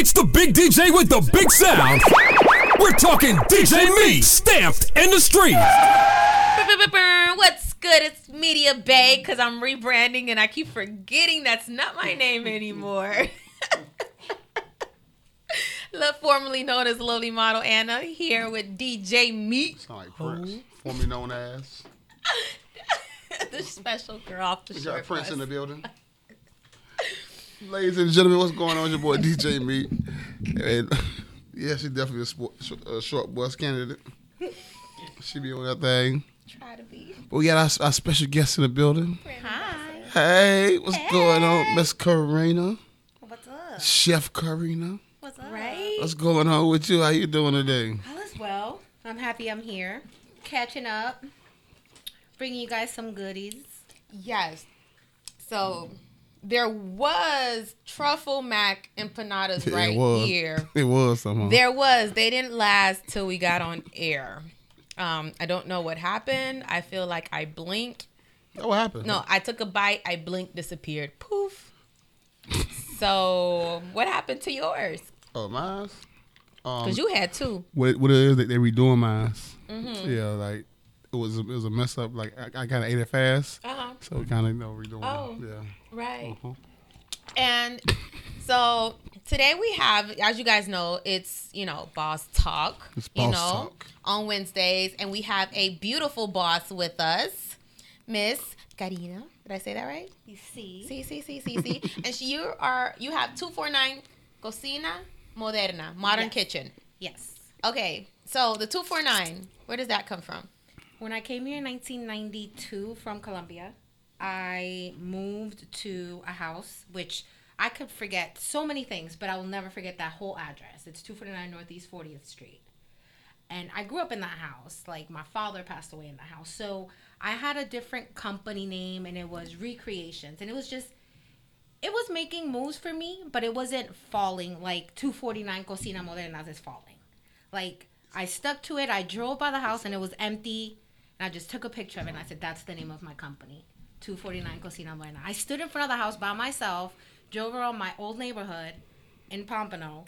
It's the big DJ with the big sound. We're talking DJ Me, stamped in the street. What's good? It's Media Bay because I'm rebranding and I keep forgetting that's not my name anymore. Love formerly known as Lovely Model Anna here with DJ Meat, Sound like Prince, formerly known as. the special girl off the We got short Prince in the building. Ladies and gentlemen, what's going on? It's your boy DJ Meat. And yeah, she definitely a, sport, a short bus candidate. She be on that thing. Try to be. But we got our, our special guest in the building. Hi. Hey, what's going on, Miss Karina? What's up? Chef Karina. What's up? Right? What's going on with you? How you doing today? All is well. I'm happy I'm here, catching up, bringing you guys some goodies. Yes. So there was truffle mac empanadas right it here. It was somehow. There was. They didn't last till we got on air. Um, I don't know what happened. I feel like I blinked. Oh, what happened? No, I took a bite. I blinked, disappeared. Poof. so what happened to yours? Oh, mine. Um, Because you had two. what what it is that they redoing mine. Mm-hmm. Yeah, like it was a, it was a mess up. Like I, I kind of ate it fast, Uh huh. So we kind of you know redoing. Oh. it. Yeah. Right. Uh-huh. And so today we have, as you guys know, it's you know boss talk. It's you know, talk. on Wednesdays, and we have a beautiful boss with us, Miss Karina. Did I say that right? You see? See, see, see, see, see. and she, you are you have two four nine Cocina Moderna, modern Yes. kitchen. Yes. Okay, so the two four nine, where does that come from? When I came here in 1992 from Colombia, I moved to a house which I could forget so many things, but I will never forget that whole address. It's 249 Northeast 40th Street. And I grew up in that house. Like my father passed away in the house. So I had a different company name and it was Recreations. And it was just it was making moves for me, but it wasn't falling like 249 Cocina Modernas is falling. Like I stuck to it. I drove by the house and it was empty. And I just took a picture of it and I said, that's the name of my company. 249 Cocina Moderna. I stood in front of the house by myself, drove around my old neighborhood in Pompano,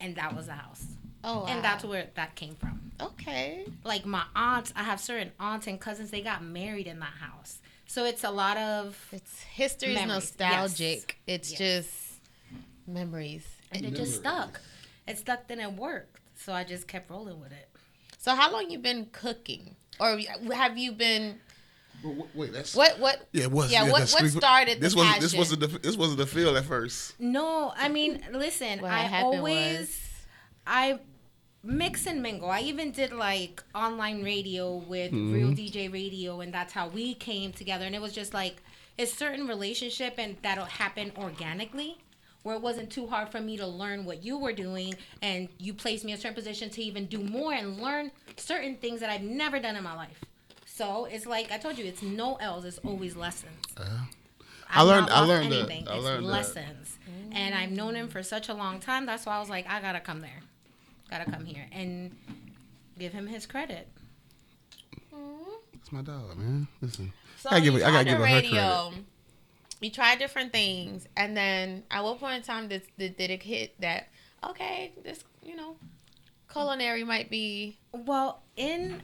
and that was the house. Oh, And that's where that came from. okay. Like my aunts, I have certain aunts and cousins, they got married in that house. So it's a lot of It's history is Memories, nostalgic. It's Yes. just memories. and it just stuck. It stuck and it worked. So I just kept rolling with it. So how long you been cooking, or have you been? Wait, wait, that's What what? Yeah, it was. Yeah, what- what started This wasn't. This wasn't the. This wasn't the feel at first. No, I mean, listen, What I always was- I mix and mingle. I even did like online radio with mm-hmm. Real DJ Radio, and that's how we came together. And it was just like a certain relationship, and that'll happen organically. Where it wasn't too hard for me to learn what you were doing, and you placed me in a certain position to even do more and learn certain things that I've never done in my life. So it's like I told you, it's no L's, it's always lessons. Uh-huh. I I've learned- I lost learned that. anything. I it's learned that. lessons. And I've known him for such a long time. That's why I was like, I gotta come there. Gotta come here and give him his credit. That's my dog, man. Listen, So I gotta give you it. I gotta tried give her her radio. credit. You tried different things, and then at what point in time did, did did it hit that? Okay, this you know, culinary might be. Well, in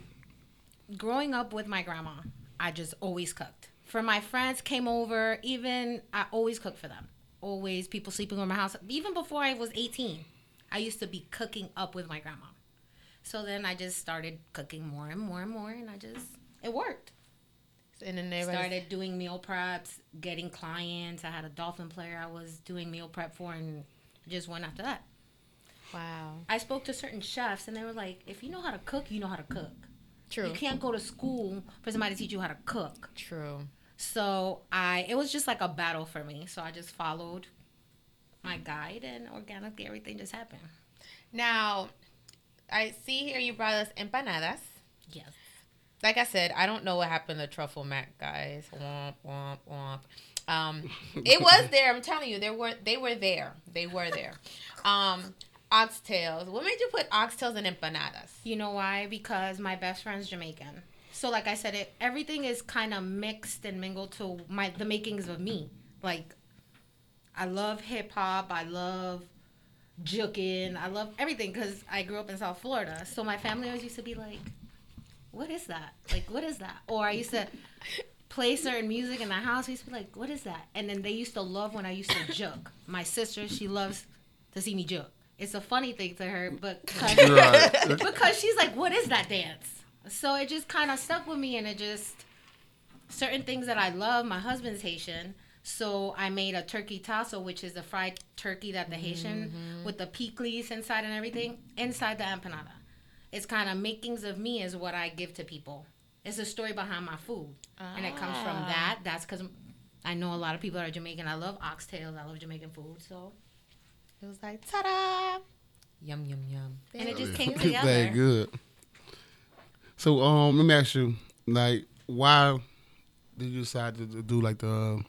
growing up with my grandma, I just always cooked. For my friends came over, even I always cooked for them. Always people sleeping in my house. Even before I was 18, I used to be cooking up with my grandma. So then I just started cooking more and more and more, and I just it worked. And then they started doing meal preps, getting clients. I had a dolphin player I was doing meal prep for, and just went after that. Wow, I spoke to certain chefs, and they were like, "If you know how to cook, you know how to cook. True, You can't go to school for somebody to teach you how to cook." true. So I, it was just like a battle for me. So I just followed my guide, and organically everything just happened. Now, I see here you brought us empanadas. Yes. like I said, I don't know what happened to truffle mac guys. Womp womp womp. Um, it was there. I'm telling you, there were they were there. They were there. Um, oxtails. What made you put oxtails and empanadas? You know why? Because my best friend's Jamaican. So like I said, it everything is kind of mixed and mingled to my the makings of me. Like I love hip hop. I love juking. I love everything because I grew up in South Florida. So my family always used to be like, "What is that? Like, what is that?" Or I used to play certain music in the house. I used to be like, "What is that?" And then they used to love when I used to juke. My sister, she loves to see me juke. It's a funny thing to her, but because, Right. because she's like, "What is that dance?" So it just kind of stuck with me, and it just certain things that I love. My husband's Haitian, so I made a turkey tasso, which is the fried turkey that the Haitian mm-hmm. with the pickles inside and everything inside the empanada. It's kind of makings of me is what I give to people. It's a story behind my food, and it comes from ah. that. That's because I know a lot of people are Jamaican. I love oxtails. I love Jamaican food, so It was like ta-da, yum yum yum. and it just came Very together. good. So um, let me ask you, like, why did you decide to to do like the?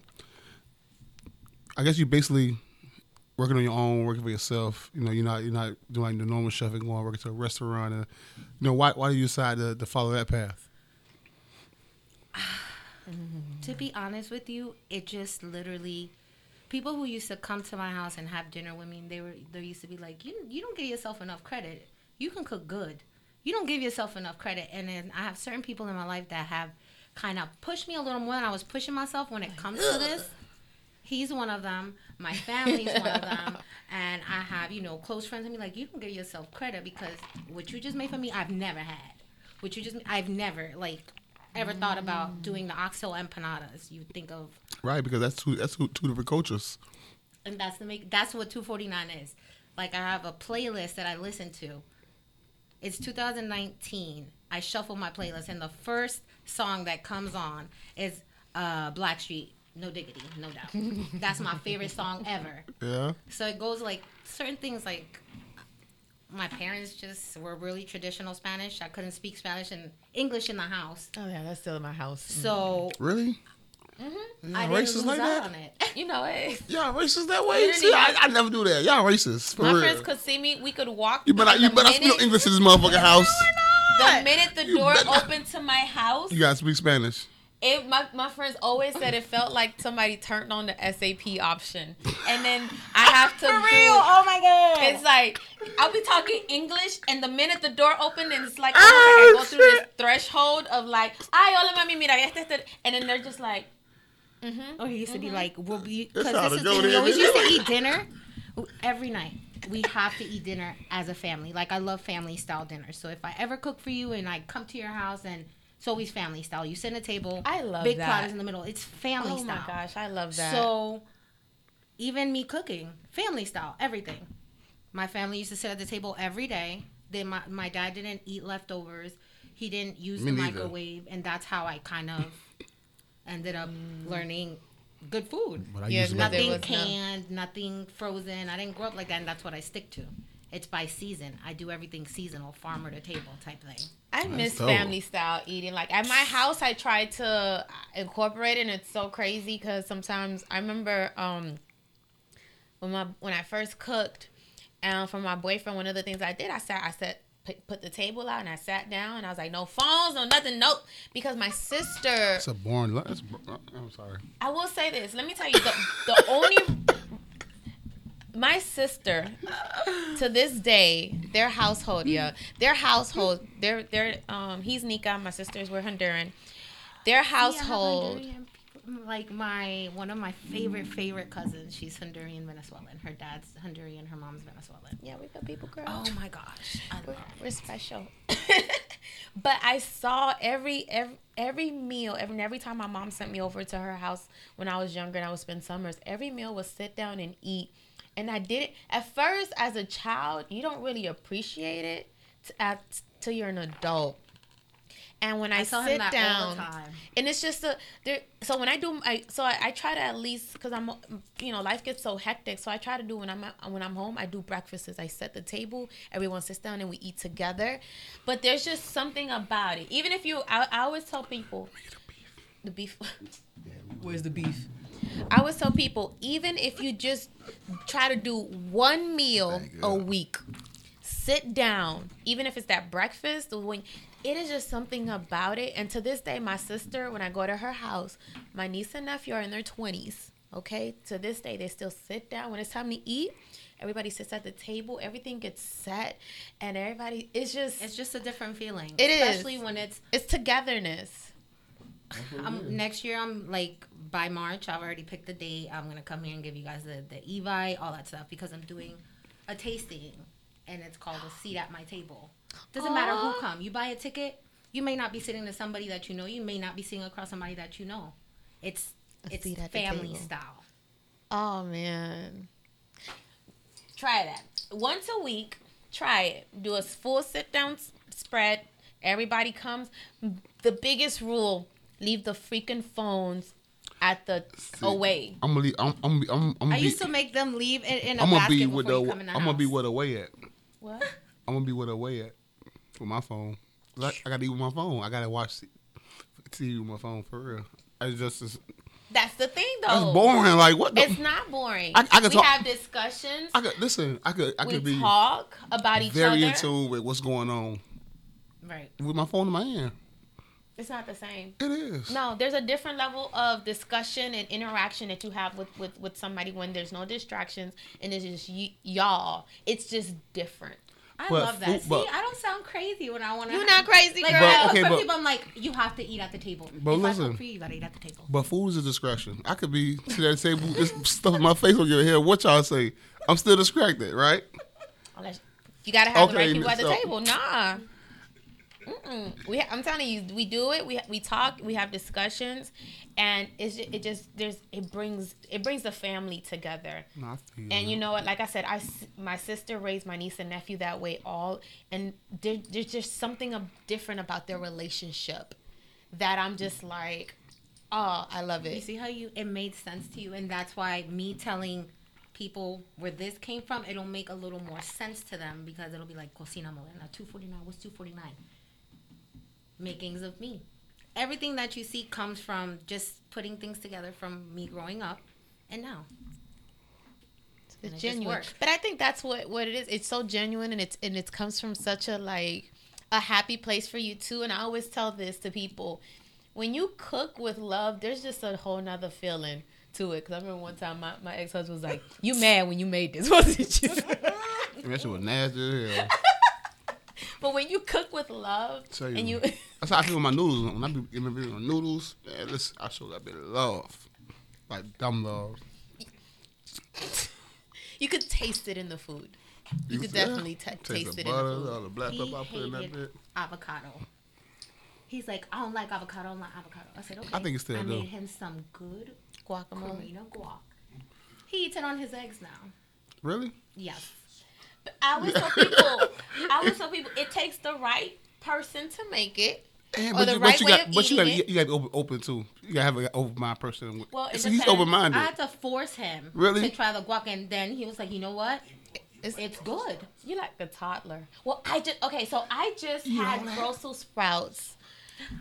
I guess you basically working on your own, working for yourself. You know, you're not you're not doing the normal chef and going working to a restaurant. And you know, why why did you decide to, to follow that path? To be honest with you, it just literally people who used to come to my house and have dinner with me, they were they used to be like, "You you don't give yourself enough credit. You can cook good. You don't give yourself enough credit." And then I have certain people in my life that have kind of pushed me a little more than I was pushing myself when it comes to this. He's one of them. My family's one of them. And I have, you know, close friends and me like, you can give yourself credit because what you just made for me, I've never had. What you just, I've never, like, ever thought about mm. doing the oxtail empanadas. You think of, Right, because that's two that's two, two different cultures. and that's the make, that's what 249 is. Like, I have a playlist that I listen to. It's 2019. I shuffle my playlist, and the first song that comes on is uh, Blackstreet, No Diggity, no doubt. That's my favorite song ever. Yeah. So it goes like certain things like my parents just were really traditional Spanish. I couldn't speak Spanish and English in the house. Oh yeah, that's still in my house. So Really? Mm-hmm. I Y'all didn't racist lose like out that? on it. You know it. Y'all racist that way? Literally, See, I, I never do that. Y'all racist. For My real. friends could see me. We could walk. you better you better minute- speak English in this motherfucking house. The minute the You door better- opened to my house, You gotta speak Spanish. it my, my friends always said it felt like somebody turned on the SAP option, and then I have to For do. real? Oh my god! It's like I'll be talking English, and the minute the door opened, and it's like, Oh, I go through this threshold of like, "Ay, hola mami, mira, este, este," and then they're just like, Or he used to be mm-hmm. like, "We'll be because this is go we there, always used to eat dinner every night. We have to eat dinner as a family. Like I love family style dinner. So if I ever cook for you and I come to your house and it's always family style. You sit at a table. I love big that. platters in the middle. It's family "Oh style. my gosh, I love that." So even me cooking, family style, everything. My family used to sit at the table every day. Then my, my dad didn't eat leftovers. He didn't use Me the neither. microwave, and that's how I kind of ended up learning good food. But Yeah, use no, my Nothing was no- canned, nothing frozen. I didn't grow up like that, and that's what I stick to. It's by season. I do everything seasonal, farmer to table type thing. I miss dope. family style eating. Like at my house, I try to incorporate it, and it's so crazy because sometimes I remember um when my when I first cooked, and for my boyfriend, one of the things I did, I sat, I said, put, put the table out, and I sat down, and I was like, no phones, no nothing, no, because my sister. It's a born. li- It's, I'm sorry. I will say this. Let me tell you the the only my sister to this day their household yeah their household their their um he's Nika my sisters were Honduran their household Yeah, Honduran people- like my one of my favorite mm. favorite cousins. She's Honduran Venezuelan. Her dad's Honduran. Her mom's Venezuelan. yeah we got people girl Oh my gosh, I we're, we're special but I saw every every every meal every every time my mom sent me over to her house when I was younger and I would spend summers every meal was sit down and eat and I did it at first as a child you don't really appreciate it t- at till you're an adult and when I, I tell sit him that all down the time. and it's just a there so when i do i so i, I try to at least because i'm you know life gets so hectic so i try to do when i'm at, when i'm home i do breakfasts. I set the table everyone sits down and we eat together. But there's just something about it. Even if you i, I always tell people the beef. Where's the beef? I always tell people, even if you just try to do one meal a week, sit down, even if it's that breakfast, the wing, it is just something about it. And to this day, my sister, when I go to her house, my niece and nephew are in their 20s. Okay, to this day, they still sit down when it's time to eat. Everybody sits at the table. Everything gets set, and everybody. It's just It's just a different feeling. It is. Especially when it's it's togetherness. um, next year. I'm like by March. I've already picked the date. I'm gonna come here and give you guys the the Evi, all that stuff because I'm doing a tasting, and it's called a seat at my table. Doesn't matter who come. You buy a ticket. You may not be sitting to somebody that you know. You may not be sitting across somebody that you know. It's A it's seat at the family style. Oh man. Try that. Once a week, try it. Do a full sit down s- spread. Everybody comes. The biggest rule, leave the freaking phones at the away. I'm gonna leave, I'm I'm I'm, I'm gonna I be, used to make them leave in, in a I'm gonna basket be before with the you come in the I'm gonna be house. where the way at. What? I'm gonna be where the way at with my phone. Like I gotta eat with my phone. I gotta watch TV with my phone for real. I just it's, That's the thing though. that's boring. Like what? The, It's not boring. I- I could we talk- have discussions. I could listen. I could I we could be talk about each very other. in tune with what's going on right. with my phone in my hand. It's not the same. It is. No, there's a different level of discussion and interaction that you have with with, with somebody when there's no distractions and it's just y- y'all. It's just different. I But love that. food- See, I don't sound crazy when I want to. You're not crazy, Like, girl. But, but, okay, for but- people, I'm like, you have to eat at the table. But if I listen. cook for you, you gotta eat at the table. But food is a discretion. I could be sitting at the table, this stuff my face on your head. What y'all say? I'm still distracted, right? Unless you gotta have the Okay, right people at the table. Nah. Mm-mm. We, ha- I'm telling you, we do it. We we talk. We have discussions, and it's ju- it just there's it brings it brings the family together. No, And you know what? Like I said, I my sister raised my niece and nephew that way. All and there, there's just something different about their relationship that I'm just like, oh, I love it. You see how you it made sense to you, and that's why me telling people where this came from, it'll make a little more sense to them because it'll be like Cocina Moderna, two forty nine. What's two forty nine? Makings of me. Everything that you see comes from just putting things together from me growing up, and now. And It's genuine. But I think that's what what it is. It's so genuine and it's and it comes from such a like a happy place for you too. And I always tell this to people. When you cook with love, there's just a whole nother feeling to it. Cause I remember one time my, my ex husband was like, You mad when you made this, wasn't you? that shit was nasty as hell. but when you cook with love Tell you. and you That's how I feel with my noodles. When I be giving people noodles, man, listen, I show that bit of love, like dumb love. you could taste it in the food. You could yeah. definitely ta- taste, the it butter, in the all food. the black He pepper I put in that hated bit. avocado. He's like, I don't like avocado. I don't like avocado. I said, okay. I think it's still good. I do. made him some good Guacamole. Karina guac. He eats it on his eggs now. Really? Yes. But I always tell people, I always tell people, it takes the right person to make it. Yeah, Or but the you, right but you way got, of but you got, eating you, it. you got to be open, open too. You got to have an open mind person. Well, it he's depends. open minded. I had to force him Really? to try the guac, and then he was like, you know what? It's, It's good. you like the toddler. Well, I just okay. So I just had Brussels sprouts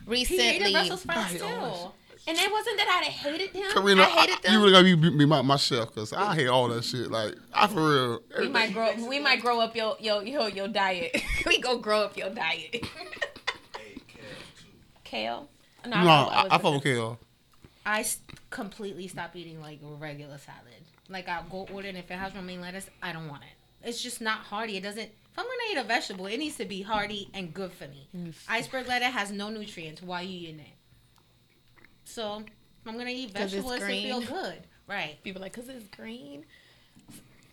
recently. He recently, hated Brussels sprouts too. Always- and it wasn't that I hated him. Karina, I hated I- them. you really gotta be, be my, my chef because I hate all that shit. Like, I for real. we might grow. We might grow up your your your your diet. we go grow up your diet. Kale. No, I, I fuck with kale. I s- completely stopped eating like regular salad. Like I'll go order, and if it has romaine lettuce, I don't want it. It's just not hearty. It doesn't. If I'm gonna eat a vegetable, it needs to be hearty and good for me. Iceberg lettuce has no nutrients. Why are you eating it? So I'm gonna eat vegetables to feel good, right? People are like, cause it's green.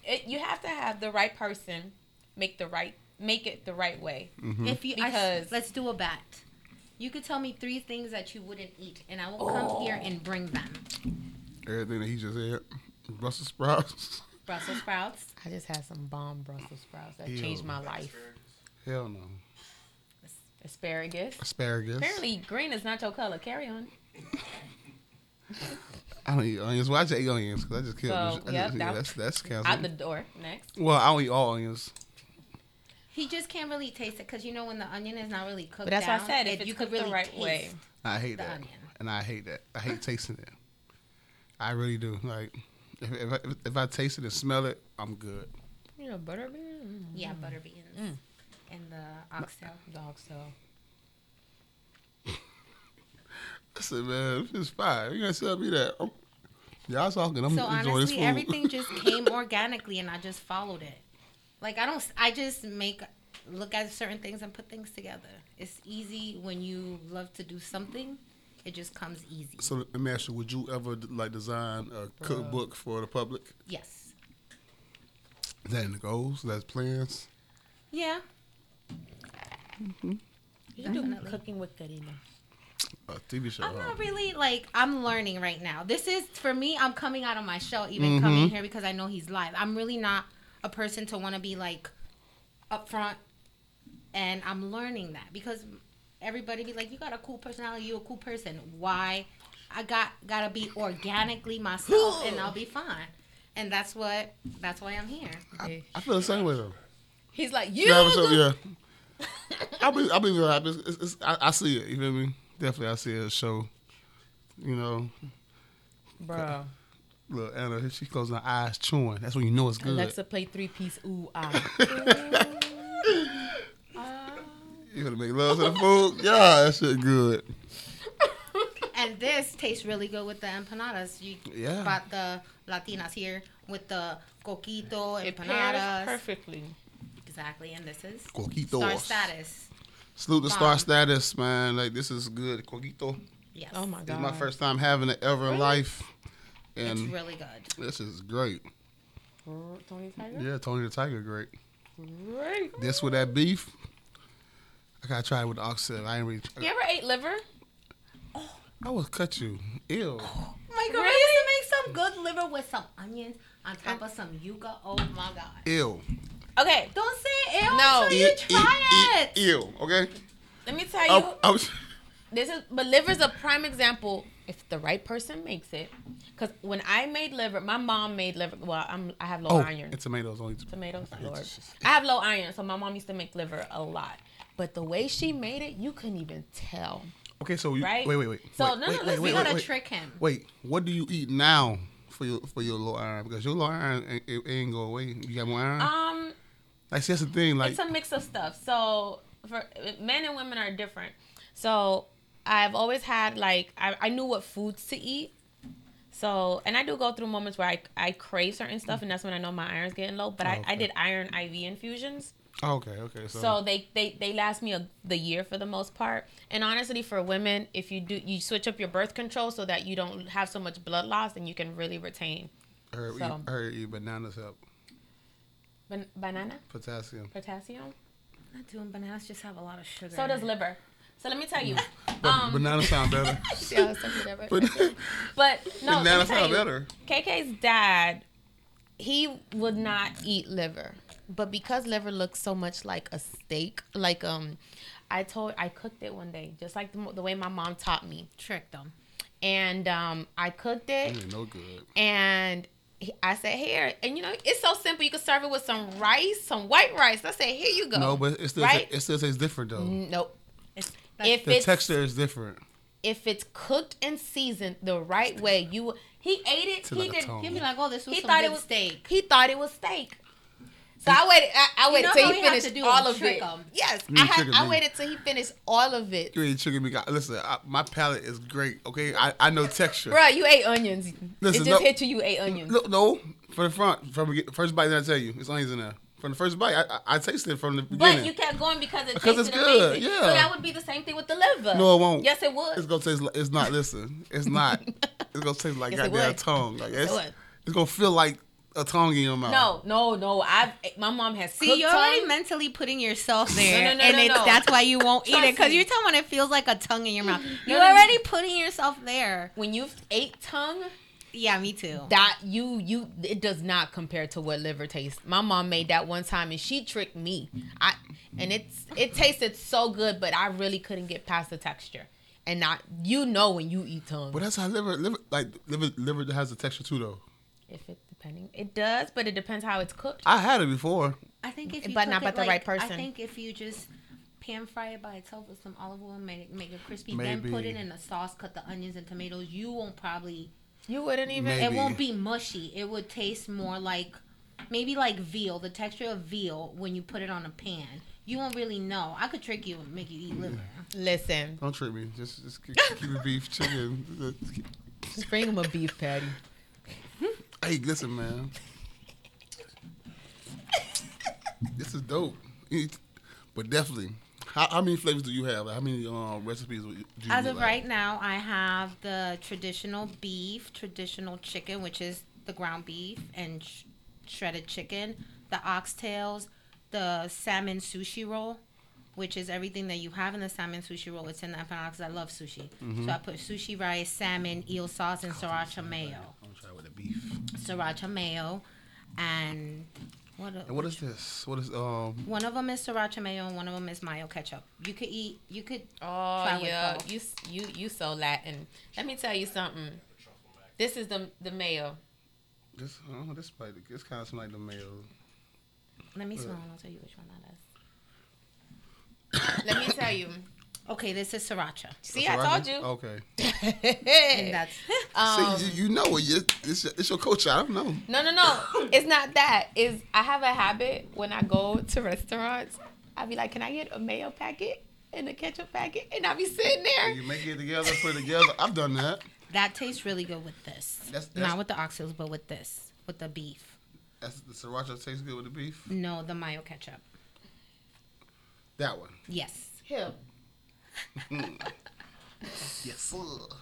It, you have to have the right person make the right make it the right way. Mm-hmm. If you I s- Because- let's do a bet. You could tell me three things that you wouldn't eat, and I will come oh. here and bring them. Everything that he just said. Brussels sprouts. Brussels sprouts, I just had some bomb Brussels sprouts that Ew. changed my life. Hell no. Asparagus. Asparagus. Apparently, green is not your color. Carry on. I don't eat onions. Well, I just eat onions because I just killed. So, I just, yep, yeah, that- that's that's Out the door. Next. well, I don't eat all onions. He just can't really taste it because you know when the onion is not really cooked But that's why I said if it- it's you cooked could really the right taste. way. I hate The that, onion. and I hate that. I hate tasting it. I really do. Like, if if I, if I taste it and smell it, I'm good. You know, butter bean. Yeah, butter beans Mm. and the oxtail. Dog tail. Listen, man, it's fine. You gonna tell me that? I'm, Y'all talking. I'm So enjoying this honestly, food. everything just came organically, and I just followed it. Like I don't, I just make look at certain things and put things together. It's easy when you love to do something. It just comes easy. So let me ask you: Would you ever like design a cookbook for the public? Yes. Is that in the goals? That's plans. Yeah. mhm You should do Definitely. cooking with Karina. A TV show. I'm not really like I'm learning right now. This is for me. I'm coming out of my shell, even Mm-hmm. coming here because I know he's live. I'm really not a person to want to be like upfront, and I'm learning that because everybody be like, "You got a cool personality. You a cool person." Why? I got gotta be organically myself, and I'll be fine. And that's what. That's why I'm here. I, I feel the same way though. He's like, you. Yeah, so, yeah. I be, I be real happy. It's, it's, I, I see it. You feel me? Definitely, I see it. Show. You know, Bro. look, Anna, she closing her eyes, chewing. That's when you know it's good. Alexa, play three piece ooh ah. You gonna make love to the food? Yeah, that shit good. And this tastes really good with the empanadas. You Yeah. got the Latinas here with the coquito It pairs empanadas. perfectly. Exactly, and this is Coquitos. star status. Salute the star status, man. Like this is good. Coquito. Yes. Oh my god. It's god. my first time having it ever in life, And It's really good. this is great. Tony Tiger. Yeah, Tony the Tiger, great. Great. This with that beef. I gotta try it with the oxtail. I ain't really. You ever ate liver? Oh. I will cut you. Ew. Oh my god, Really? I used to make some good liver with some onions on top of some yuca. Oh my god. Ew. Okay, Don't say ew No. until you try it. Ew. Okay. let me tell you. I, I was. This is but liver's a prime example if the right person makes it. Cause when I made liver, my mom made liver. Well, I'm I have low Oh, iron. and tomatoes only. tomatoes, Lord. I have low iron, so my mom used to make liver a lot. But the way she made it, you couldn't even tell. Okay, so you, Right? wait, wait, wait. So, wait, no, no, wait, let's- wait, We wait, gotta wait, wait. trick him. Wait, what do you eat now for your for your low iron? Because your low iron ain't, it ain't go away. You got more iron. Um, like, see, that's the thing. Like, it's a mix of stuff. So for men and women are different. So I've always had like I, I knew what foods to eat. So and I do go through moments where I, I crave certain stuff and that's when I know my iron's getting low. But I, oh, I did iron IV infusions. oh, okay, okay. So, So they, they they last me a, the year for the most part. And honestly, for women, if you do you switch up your birth control so that you don't have so much blood loss, and you can really retain. I heard, so- eat, I heard eat bananas help Ban- banana, potassium. potassium. Not doing bananas just have a lot of sugar. So does it. liver. So let me tell you. But Um, banana sound better. yeah, something like that, but But no, banana let me tell sound you, better. KK's dad, he would not eat liver, but because liver looks so much like a steak, like um, I told I cooked it one day, just like the, the way my mom taught me, Tricked them. and um, I cooked it, It ain't no good. and he- I said here, and you know it's so simple. You can serve it with some rice, some white rice. I said here you go. No, but it still right? it still tastes different though. nope. It's, If The it's texture is different. if it's cooked and seasoned the right way, you he ate it. To He like did. tongue. he'd be like, oh, this was He some thought good it was steak. He thought it was steak. So I waited. I, I waited know till he finished to do all of it. it. 'em. Yes, I had. I waited till he finished all of it. You ain't tricking me. God. Listen, I, my palate is great. Okay, I, I know texture. Bruh, you ate onions. Listen, it just no- hit you. You ate onions. No, no, from the front, from the first bite that I tell you, it's onions in there. From the first bite, I, I, I tasted it from the beginning. But you kept going because it Because tasted it's good, amazing. yeah. So that would be the same thing with the liver. no, it won't. Yes, it would. It's gonna taste. Like, it's not. Listen, it's not. it's gonna taste like Yes, it goddamn tongue. Like it's, would. it's gonna feel like a tongue in your mouth. no, no, no. I've my mom has See, you're already tongue. mentally putting yourself there, no, and no, it's, no. that's why you won't eat it because you're telling it feels like a tongue in your mouth. You're no, no. already putting yourself there. when you've ate tongue, Yeah, me too. that you you it does not compare to what liver tastes. My mom made that one time and she tricked me. I and it's it tasted so good, but I really couldn't get past the texture. And not you know when you eat tongue. But that's how liver, liver, like liver, liver has a texture too, though. if it depending, it does, but it depends how it's cooked. I had it before. I think if you But cook not by the like- right person. I think if you just pan fry it by itself with some olive oil, make it make it crispy, Maybe. then put it in a sauce, cut the onions and tomatoes. You won't probably. You wouldn't even. Maybe. It won't be mushy. It would taste more like maybe like veal, the texture of veal when you put it on a pan. You won't really know. I could trick you and make you eat liver. Listen, Don't trick me. Just, just keep, keep it beef, chicken. just bring him a beef patty. Hey, listen, man. this is dope. But definitely, how, how many flavors do you have? How many um, recipes do you As of like? right now, I have the traditional beef, traditional chicken, which is the ground beef and sh- shredded chicken, the oxtails, the salmon sushi roll, which is everything that you have in the salmon sushi roll. It's in the empanada 'cause I love sushi. Mm-hmm. So I put sushi rice, salmon, eel sauce, and sriracha mayo. Beef. Sriracha mayo, and what? And what is this? What is um? One of them is sriracha mayo, and one of them is mayo ketchup. You could eat. You could. Oh Try yeah, both. you s- you you so Latin. Let me tell you something. This is the the mayo. This oh, this probably this kind of smell like the mayo. Let me smell, and I'll tell you which one that is. Let me tell you. Okay, this is sriracha. See, That's I told you. Okay. And that's Um, See, you, you know it. You, it's, your, it's your culture. I don't know. No, no, no. It's not that. Is I have a habit when I go to restaurants. I be like, "Can I get a mayo packet and a ketchup packet?" And I be sitting there. You make it together, put it together. I've done that. that tastes really good with this. That's- that's- Not with the oxtails, but with this, with the beef. That's the sriracha tastes good with the beef. No, the mayo ketchup. That one. Yes. Here. Mm. Yes, sir. So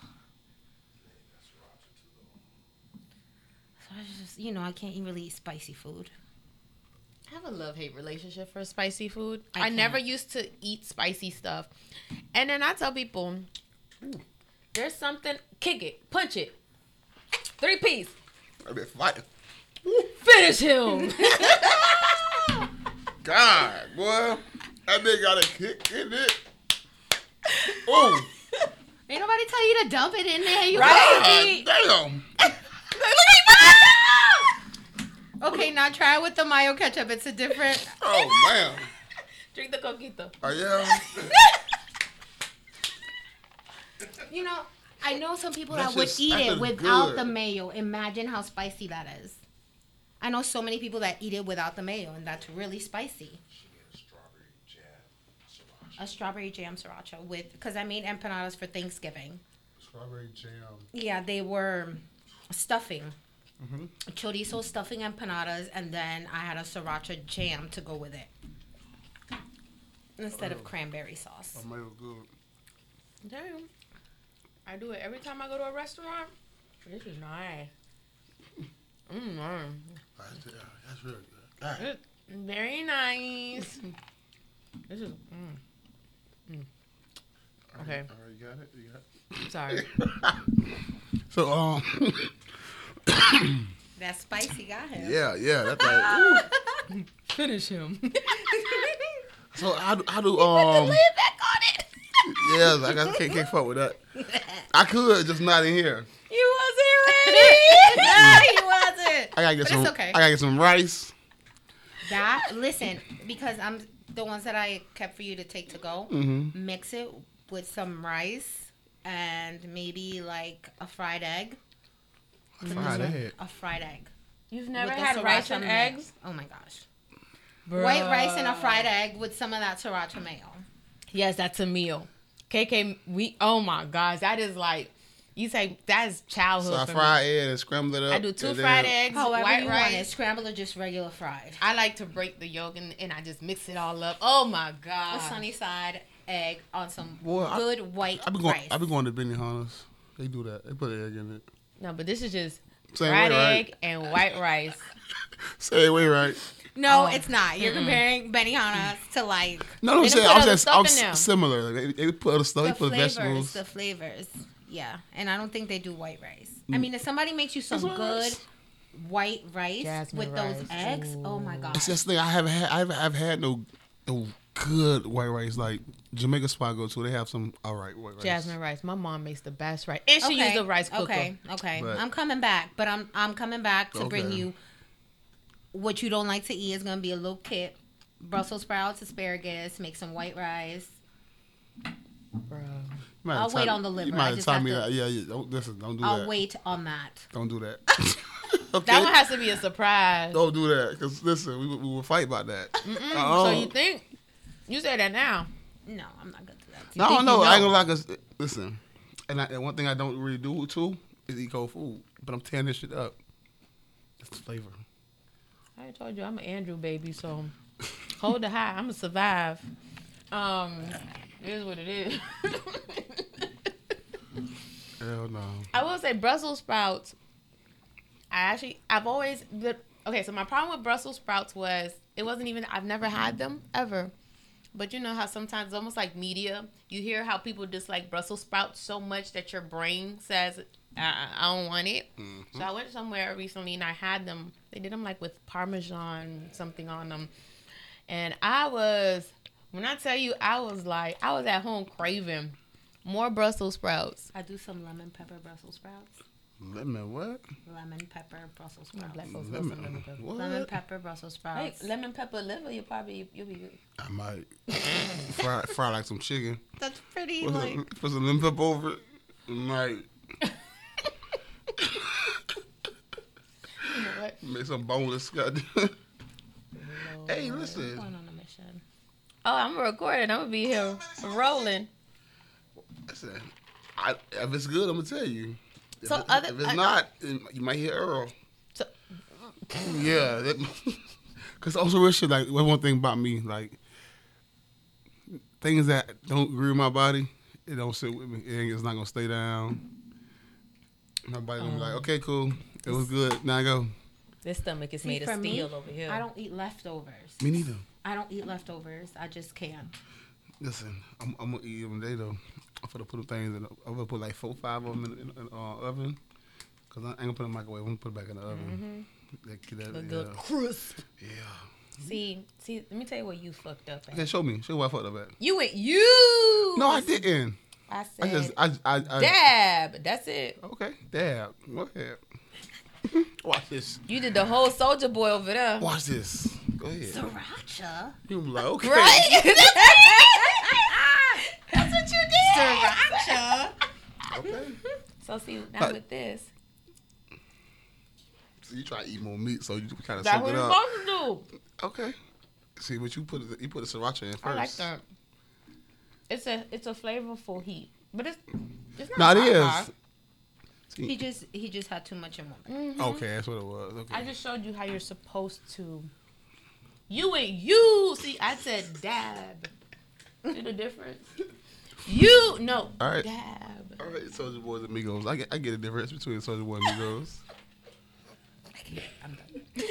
I just, you know, I can't even really eat spicy food. I have a love hate relationship for spicy food. I I, never used to eat spicy stuff, and then I tell people, "There's something. Kick it, punch it, three piece, I've been fighting. finish him." God, boy. That nigga got a kick in it. Oh, Ain't nobody tell you to dump it in there. You Right. God damn. Okay, now try it with the mayo ketchup. It's a different. Oh, man. Drink the coquito. Oh, yeah. You know, I know some people That that would just- eat that it is without good. the mayo. Imagine how spicy that is. I know so many people that eat it without the mayo, and that's really spicy. A strawberry jam sriracha with, because I made empanadas for Thanksgiving. Strawberry jam. Yeah, they were stuffing. Mhm. Chorizo stuffing empanadas, and then I had a sriracha jam to go with it. Instead of cranberry sauce. Oh, man, good. Damn. I do it every time I go to a restaurant. This is nice. Mm, That's, yeah, that's really good. God. it- very nice. This is. Mm, Okay. All right, you got it? You got it? sorry. So, um, That spicy got him. yeah, yeah, that's right. Ooh. Finish him. So, how do, how do, um, Lid back on it. yeah, I got, can't, can't fuck with that. I could, just not in here. You wasn't ready. no, he wasn't. I gotta get But some, it's okay. I gotta get some rice. That listen, because I'm the ones that I kept for you to take to go. Mm-hmm. Mix it with some rice and maybe like a fried egg. Fried egg. A fried egg. You've never with had rice and mayo. eggs? Oh my gosh. White rice and a fried egg with some of that sriracha mayo. Yes, that's a meal. KK, we. Oh my gosh, that is like. You say that's childhood. So I fry me. egg and scramble it up. I do two and then- fried eggs, However white you want it, rice. scrambled or just regular fried. I like to break the yolk and, and I just mix it all up. Oh my god! A sunny side egg on some Boy, I- good white I be going. rice. I be going to Benihana's. They do that. They put an egg in it. No, but this is just Same fried way, right? egg and white rice. Say it way right. no, Oh. it's not. You're comparing Benihana's to like No, no, I'm saying. I'm saying. I'm stuff in there. s- similar. Like, they, they put other stuff. the They put flavors, vegetables. the flavors. Yeah, and I don't think they do white rice. I mm. mean, if somebody makes you some That's good rice. white rice Jasmine with those rice. eggs, oh my god. It's just thing. I haven't had. I haven't, I've had no, no good white rice. Like Jamaica spot I go to, they have some all right white rice. Jasmine rice. My mom makes the best rice. And she used the rice cooker. Okay, okay. But- I'm coming back, but I'm I'm coming back to bring Okay. you what you don't like to eat is gonna be a little kit. Brussels sprouts, asparagus, make some white rice. Bro. You might have I'll wait on the liver. You I might have just told me to- that. Yeah, yeah. Don't listen. Don't do I'll that. wait on that. Don't do that. okay. That one has to be a surprise. Don't do that. Cause listen, we, we will fight about that. So you think you say that now? No, I'm not good to that. No, think no, you I ain't know? gonna lie. Cause listen, and, I, and one thing I don't really do too is eat cold food. But I'm tearing this shit up. That's the flavor. I told you I'm an Andrew baby, so hold the high. I'm gonna survive. Um, it is what it is. Hell no. I will say Brussels sprouts. I actually, I've always the okay. So my problem with Brussels sprouts was it wasn't even. I've never had them ever. But you know how sometimes it's almost like media. You hear how people dislike Brussels sprouts so much that your brain says, I, I don't want it. So I went somewhere recently and I had them. They did them like with Parmesan something on them. And I was, when I tell you, I was like, I was at home craving more Brussels sprouts. I do some lemon pepper Brussels sprouts. Lemon what? Lemon pepper Brussels sprouts. Black folks lemon Lemon pepper. what? Lemon pepper Brussels Hey, sprouts. lemon pepper liver, you probably you'll be good. I might fry fry like some chicken. That's pretty Put like. some, put some lemon pepper over it. Might You know what? make some boneless. goddamn. hey, Going listen. On a mission. Oh, I'm recording. I'm gonna be here rolling. Listen. I, if it's good, I'm gonna tell you. If, So it- other- if it's I- not, then you might hear Earl. So, mm, Yeah, that, cause also real shit. Like one one thing about me, like things that don't agree with my body, it don't sit with me. It it's not gonna stay down. My body gonna be like, um, okay, cool, it was good. Now I go. this stomach is See, made for of me, steel over here. I don't eat leftovers. Me neither. I don't eat leftovers. I just can't. Listen, I'm, I'm gonna eat them today though. I'm gonna put them things in. The, I'm gonna put like four, five of them in, in uh, oven. Cause I ain't gonna put them in the microwave. I'm gonna put it back in the oven. That, that, Look yeah. good, crisp. yeah. See, see. Let me tell you what you fucked up. At. Okay, show me. Show me what I fucked up at. You went you. No, I didn't. I I said just, I, I, I dab. That's it. Okay, dab. Go ahead. Watch this. You did the whole Soulja Boy over there. Watch this. Go ahead. Sriracha. You be like, okay. Right? That's what you did. Sriracha. Okay. So see now But- with this, So you try to eat more meat, so you kind of that's what it you're supposed to do. Okay. See, but you put, is- you put the sriracha in first. I like that. It's a it's a flavorful heat, but it's it's No, not it hot, is. He just he just had too much in one. bite. Okay, that's what it was. Okay. I just showed you how you're supposed to. You and you. See, I said dab. See the difference? You no All right. dab. All right, Soulja Boys and Migos. I get, I get a difference between Soulja Boy and Migos. I'm done.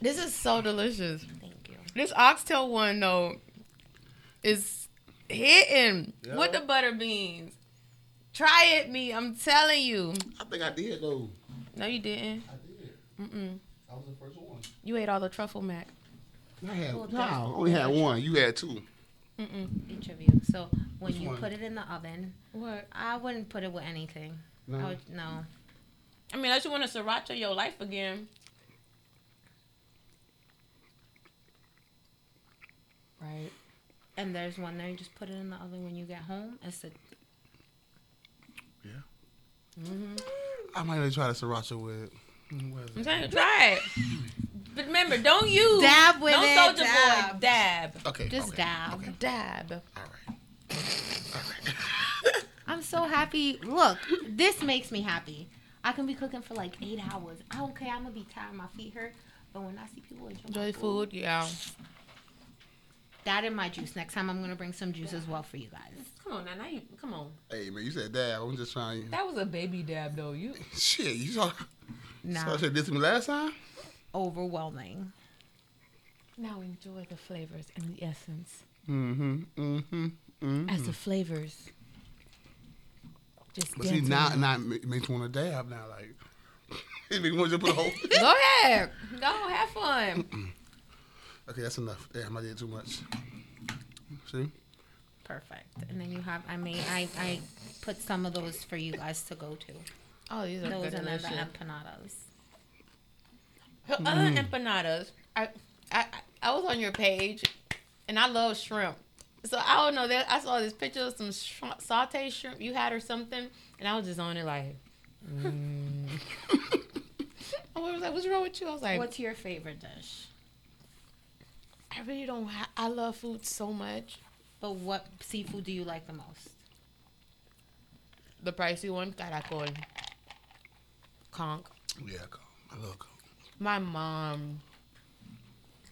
This is so delicious. Thank you. This oxtail one though is hitting Yeah. with the butter beans. Try it, me. I'm telling you. I think I did though. No, you didn't. I did. Mm-mm. I was the first one. You ate all the truffle mac. I had Well, no, that's- I only had one. You had two. Mm-mm. Each of you. So when Which you one? put it in the oven, What? I wouldn't put it with anything. No. I would, no. I mean, unless you want to sriracha your life again. Right. And there's one there. You just put it in the oven when you get home. It's a Mm-hmm. I might have tried the sriracha with. I'm it? to try it. But remember, don't use Dab with don't it, soldier dab. boy dab. Okay. just okay, dab. Okay. Dab. All right. All right. I'm so happy. Look, this makes me happy. I can be cooking for like eight hours. I don't care. I'm gonna be tired. My feet hurt. But when I see people enjoy, my Enjoy food, yeah. that and my juice. Next time I'm gonna bring some juice as well for you guys. Come on now, now you come on. hey man, you said dab. I'm just trying. That was a baby dab though. You Shit, you saw. Now, Saw shit did to me last time. Overwhelming. now enjoy the flavors and the essence Mm-hmm. Mm-hmm. Mm-hmm. as the flavors. Just But see dance now, around. now it makes me want to dab now. Like, it makes me want to put a whole. Go ahead. Go have fun. okay, that's enough. Damn, I did too much. See. Perfect. And then you have. I made. I I put some of those for you guys to go to. Oh, these are Those good and then the delicious. empanadas. Other than empanadas, I, I I was on your page, and I love shrimp. So I don't know that I saw this picture of some sh- sauteed shrimp you had or something, and I was just on it like. Mm. I was like, "What's wrong with you?" I was like, What's your favorite dish? "I really don't. Ha- I love food so much. But what seafood do you like the most? The pricey one, caracol. conch. Yeah, Coke. I love Coke. My mom,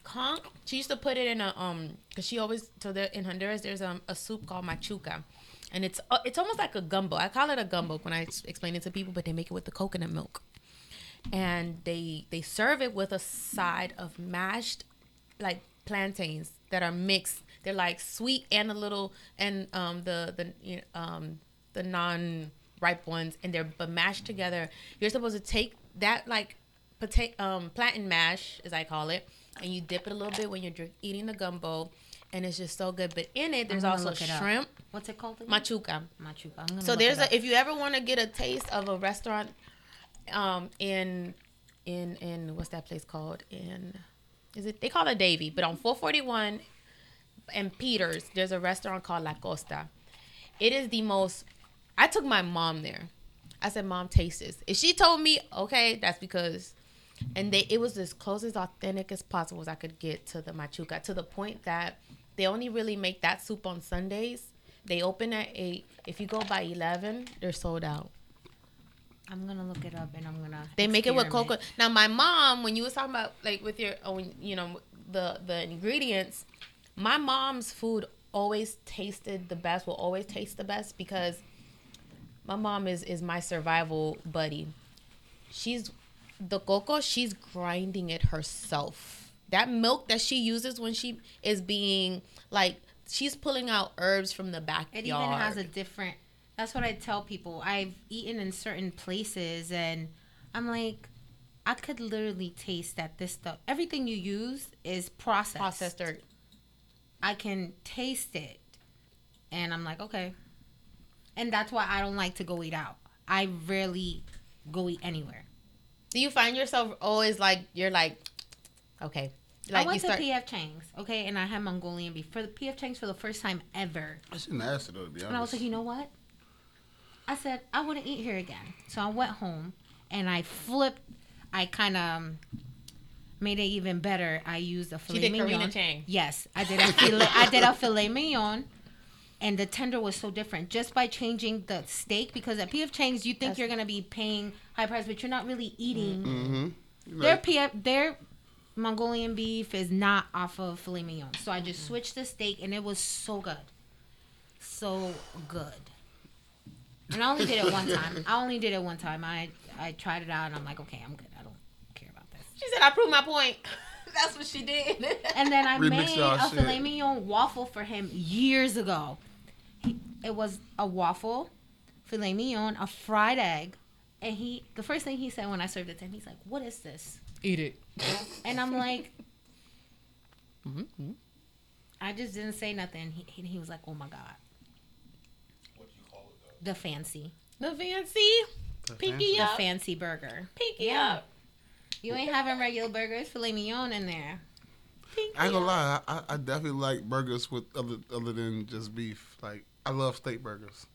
conch. She used to put it in a um, cause she always so there in Honduras there's um, a soup called machuca, and it's uh, it's almost like a gumbo. I call it a gumbo when I explain it to people, but they make it with the coconut milk, and they they serve it with a side of mashed like plantains that are mixed. They're like sweet and a little and um the the um the non ripe ones and they're but mashed together. You're supposed to take that like potato um plantain mash as I call it and you dip it a little bit when you're drink, eating the gumbo and it's just so good. But in it there's also it up. shrimp What's it called? Again? machuca. Machuca. I'm So there's up. a if you ever want to get a taste of a restaurant um in in in what's that place called in is it they call it Davie but on 441 and Peters there's a restaurant called La Costa. It is the most I took my mom there. I said mom taste this. If she told me okay that's because and they it was as close as authentic as possible as I could get to the machuca to the point that they only really make that soup on Sundays. They open at eight. If you go by eleven, they're sold out. I'm gonna look it up and I'm gonna. They make it with cocoa. Now my mom, when you was talking about like with your, oh, own, you know, the the ingredients, my mom's food always tasted the best. Will always taste the best because my mom is is my survival buddy. She's the cocoa. She's grinding it herself. That milk that she uses when she is being like she's pulling out herbs from the backyard. It even has a different. That's what I tell people. I've eaten in certain places, and I'm like, I could literally taste that this stuff. Everything you use is processed. processed herb. I can taste it, and I'm like, okay. And that's why I don't like to go eat out. I rarely go eat anywhere. Do you find yourself always like you're like, okay, like I went you to. PF Chang's, okay, and I had Mongolian beef for the PF Chang's for the first time ever. That's nasty though, to be honest. And I was like, you know what? I said, I want to eat here again. So I went home and I flipped. I kind of um, made it even better. I used a filet did mignon. Karina Chang. Yes, I did a filet. I did a filet mignon, and the tender was so different just by changing the steak. Because at PF Chang's, you think That's- you're gonna be paying high price, but you're not really eating. mm-hmm. Their PF, their Mongolian beef is not off of filet mignon. So I just switched the steak, and it was so good, so good. And I only did it one time. I only did it one time. I I tried it out, and I'm like, okay, I'm good. I don't care about this. She said, "I proved my point." That's what she did. And then I Remix made a shit. filet mignon waffle for him years ago. He, it was a waffle, filet mignon, a fried egg, and he. The first thing he said when I served it to him, he's like, "What is this?" Eat it. And I'm like, Mm-hmm. I just didn't say nothing. He, he, he was like, "Oh my god." What do you call it? Though? The fancy, The fancy, pinky the up, fancy burger. pinky Yeah. up, You ain't having regular burgers, filet mignon in there. pinky I ain't gonna up. lie, I, I definitely like burgers with other other than just beef. Like I love steak burgers.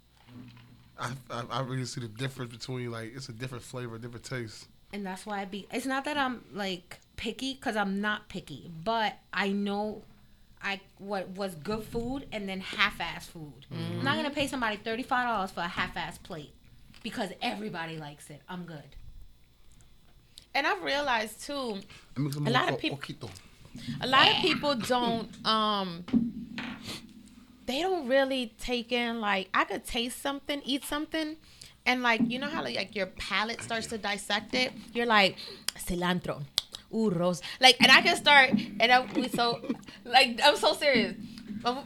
I, I I really see the difference between like it's a different flavor, different taste. and that's why I be. It's not that I'm like picky, cause I'm not picky, but I know I what was good food and then half-ass food. I'm not gonna pay somebody thirty five dollars for a half-ass plate because everybody likes it. I'm good. And I've realized too, Let me get some A lot of people, a lot of people don't um they don't really take in like I could taste something, eat something, and like you know how like your palate starts to dissect it. You're like cilantro, rose, like, and I can start and I, we so like I'm so serious. Um,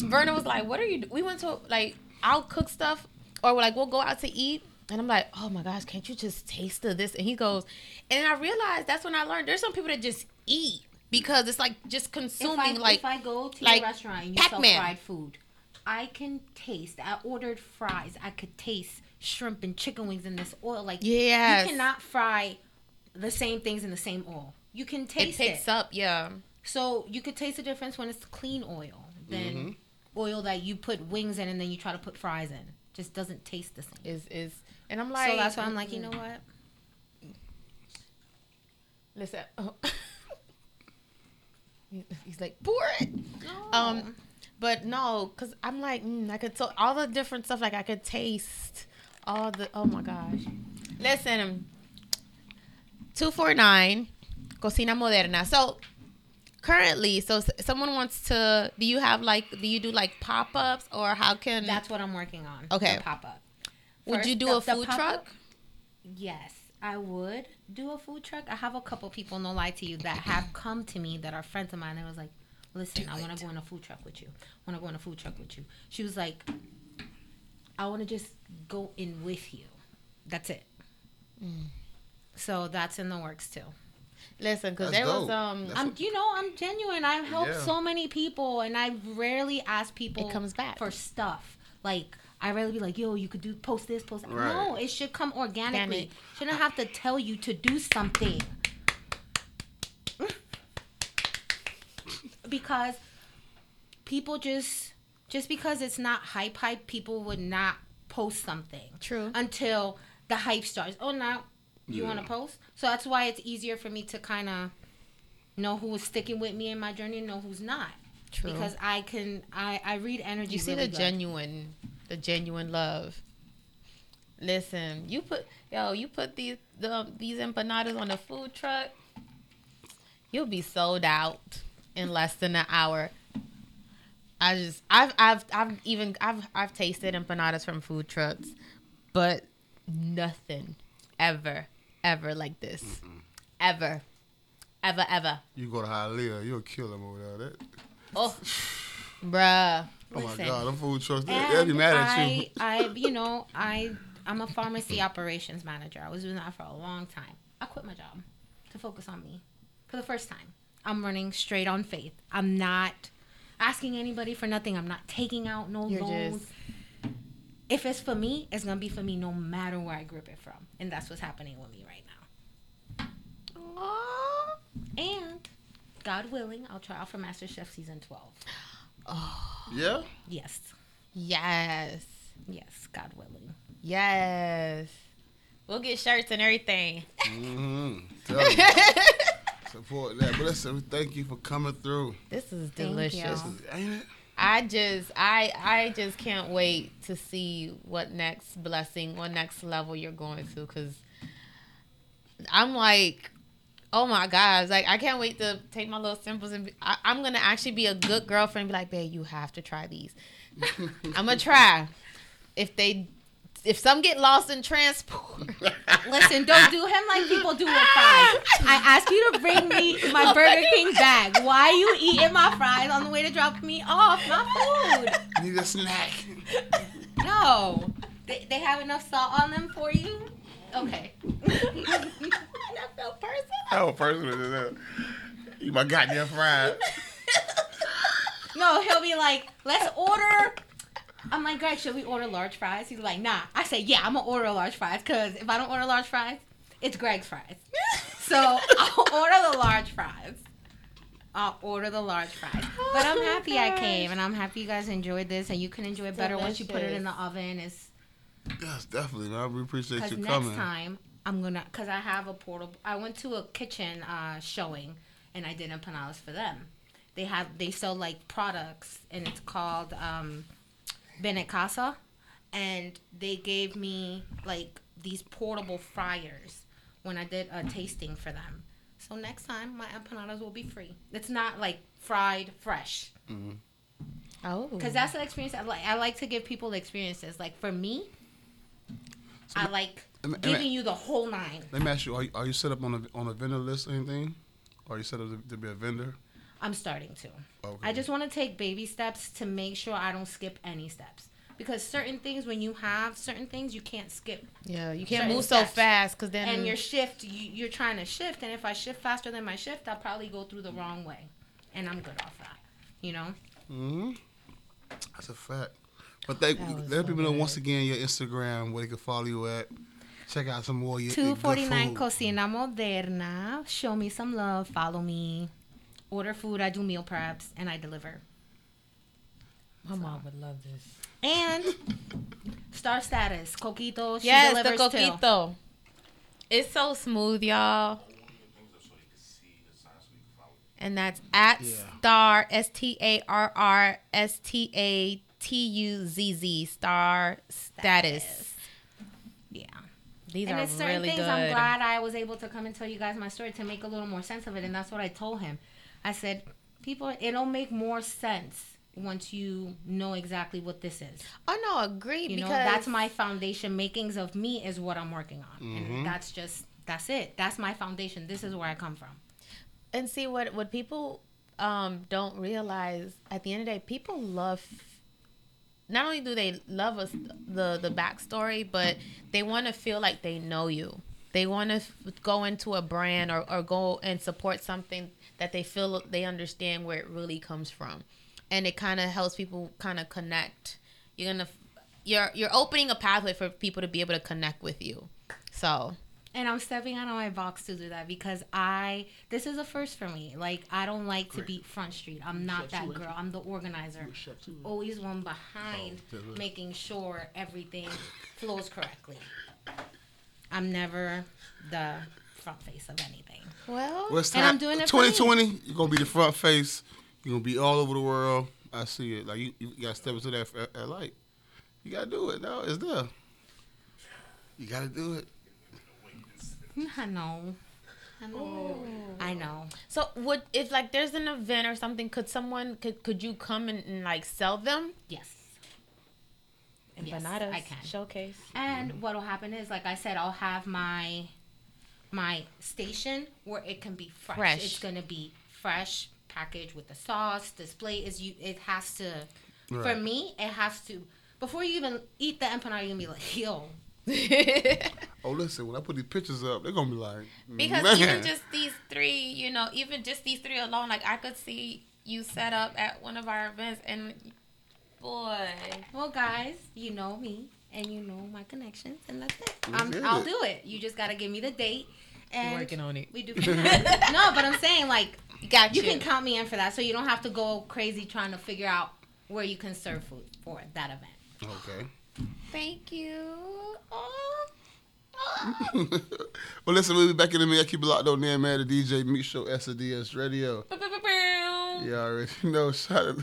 Verna was like, "What are you?" do-" We went to like I'll cook stuff or like we'll go out to eat. And I'm like, oh my gosh, can't you just taste of this? And he goes, and I realized that's when I learned there's some people that just eat because it's like just If I, consuming like if I go to like a restaurant and you sell Pac-Man. fried food, I can taste. I ordered fries. I could taste shrimp and chicken wings in this oil. Like Yes. you cannot fry the same things in the same oil. You can it taste picks it. up, yeah. So you could taste the difference when it's clean oil than mm-hmm. oil that you put wings in and then you try to put fries in. Just doesn't taste the same. Is is and I'm like so that's why I'm like, you know what? Listen. Oh. He's like, pour it. Um, but no, cause I'm like, mm, I could tell all the different stuff. Like I could taste all the. Oh my gosh. Listen, 249 Cocina Moderna. So currently, so someone wants to do you have like do you do like pop-ups or how can That's what I'm working on. Okay. Pop up. would you do a food truck? Yes, I would do a food truck. I have a couple people, no lie to you, that have come to me that are friends of mine. They was like, "Listen, I want to go in a food truck with you. I want to go in a food truck with you." She was like, "I want to just go in with you. That's it." Mm. So that's in the works too. Listen, because That's there was um That's I'm, you know, I'm genuine. I've helped Yeah. so many people, and I rarely ask people It comes back. for stuff. Like I rarely be like, "Yo, you could do post this, post that." Right. No, it should come organically. Organic. Shouldn't have to tell you to do something. because people just just because it's not hype hype, people would not post something True. until the hype starts. Oh, now you want to post? So that's why it's easier for me to kind of know who is sticking with me in my journey and know who's not. True. Because I can, I, I read energy. you see really the good. genuine the genuine love. Listen, you put yo, you put these the, these empanadas on a food truck, you'll be sold out in less than an hour. I just I've I've I've even I've I've tasted empanadas from food trucks, but nothing ever ever like this. Ever. Ever ever. You go to Hialeah, you'll kill them over there. That, Oh. Bruh. Oh my Listen. God, them food trucks, they, they'll be And mad at I, you. I, you know, I, I'm a pharmacy operations manager. I was doing that for a long time. I quit my job to focus on me for the first time. I'm running straight on faith. I'm not asking anybody for nothing. I'm not taking out no You're loans. just If it's for me, it's gonna be for me no matter where I grip it from, and that's what's happening with me right now. Aw. And God willing, I'll try out for Master Chef season 12. Yeah? Yes, Yes. yes, God willing. Yes. We'll get shirts and everything. Mm-hmm. Support that. But listen, thank you for coming through. This is Thank delicious. you. Ain't it? I just I I just can't wait to see what next blessing, what next level you're going to cuz I'm like Oh my gosh! Like I can't wait to take my little samples and be, I, I'm gonna actually be a good girlfriend. And be like, babe, you have to try these. I'm gonna try. If they, if some get lost in transport, Listen, don't do him like people do with fries. I ask you to bring me my oh Burger King bag. Why are you eating my fries on the way to drop me off my food? Need a snack. No. They, they have enough salt on them for you? Okay. that felt personal. How personal is that? You my goddamn fried. No, he'll be like, let's order. I'm like, Greg, should we order large fries? He's like, nah. I say, yeah, I'm gonna order large fries because if I don't order large fries, it's Greg's fries. So I'll order the large fries. I'll order the large fries. But I'm happy I came and I'm happy you guys enjoyed this and you can enjoy it better once you put it in the oven. It's Yes, definitely, man. We appreciate because you next coming. time I'm gonna because I have a portable. I went to a kitchen uh, showing and I did empanadas for them. They have they sell like products and it's called um, Bene Casa, and they gave me like these portable fryers when I did a tasting for them. So next time my empanadas will be free. It's not like fried fresh Oh, because that's an experience I like. I like to give people experiences. Like for me, I like Am- am- giving you the whole nine. Let me ask you: Are you, are you set up on a on a vendor list or anything? Or are you set up to, to be a vendor? I'm starting to. Okay. I just want to take baby steps to make sure I don't skip any steps. Because certain things, when you have certain things, you can't skip. yeah. You can't certain move so fast because then And your shift, you, you're trying to shift. And if I shift faster than my shift, I'll probably go through the wrong way. And I'm good off that. You know? hmm That's a fact. But they That was let so people know once again your Instagram where they can follow you at. Check out some more of your, your 249 food. Cocina Moderna. Show me some love. Follow me. Order food. I do meal preps. And I deliver. my mom would love this. And star status. Coquito. She Yes, the delivers too. coquito. It's so smooth, y'all. And that's at Yeah. star S T A R R S T A T U Z Z star status. Yeah. These and are it's certain really things good. I'm glad I was able to come and tell you guys my story to make a little more sense of it. And that's what I told him. I said, people, it'll make more sense once you know exactly what this is. Oh no, agreed. You know, that's my foundation. Makings of me is what I'm working on, Mm-hmm. and that's just that's it. That's my foundation. This is where I come from. and see what what people um don't realize at the end of the day people love not only do they love us the the backstory but they want to feel like they know you. They want to f- go into a brand or, or go and support something that they feel they understand where it really comes from. And it kind of helps people kind of connect. You're gonna you're you're opening a pathway for people to be able to connect with you. So And I'm stepping out of my box to do that because I this is a first for me. Like I don't like to be front street. I'm not that girl. I'm the organizer. Always one behind oh, making sure everything flows correctly. I'm never the front face of anything. well Well, it's And I'm doing it for me. 2020, you're gonna be the front face. You're gonna be all over the world. I see it. Like you, you gotta step into that, that, that light. You gotta do it. No, it's there. You gotta do it. I know. I know. Oh. I know. So would if like there's an event or something, could someone could could you come and, and like sell them? Yes. In Yes, I can. showcase. And what'll happen is, like I said, I'll have my my station where it can be fresh. Fresh. It's gonna be fresh, packaged with the sauce. Display is you. It has to. For me, it has to. Before you even eat the empanada, you're gonna be like, yo, Oh, listen. When I put these pictures up, they're gonna be like, because man. even just these three, you know, even just these three alone, like I could see you set up at one of our events, and boy, well, guys, you know me and you know my connections, and that's it. I'm, I'll it. do it. You just gotta give me the date. And working on it. we do. no, but I'm saying like Got you you. can count me in for that, so you don't have to go crazy trying to figure out where you can serve food for that event. okay. Thank you. Oh. well, listen. We'll be back in a minute. Keep it locked on there, man. The DJ Meat Show, SDS Radio. You already know. Shout out.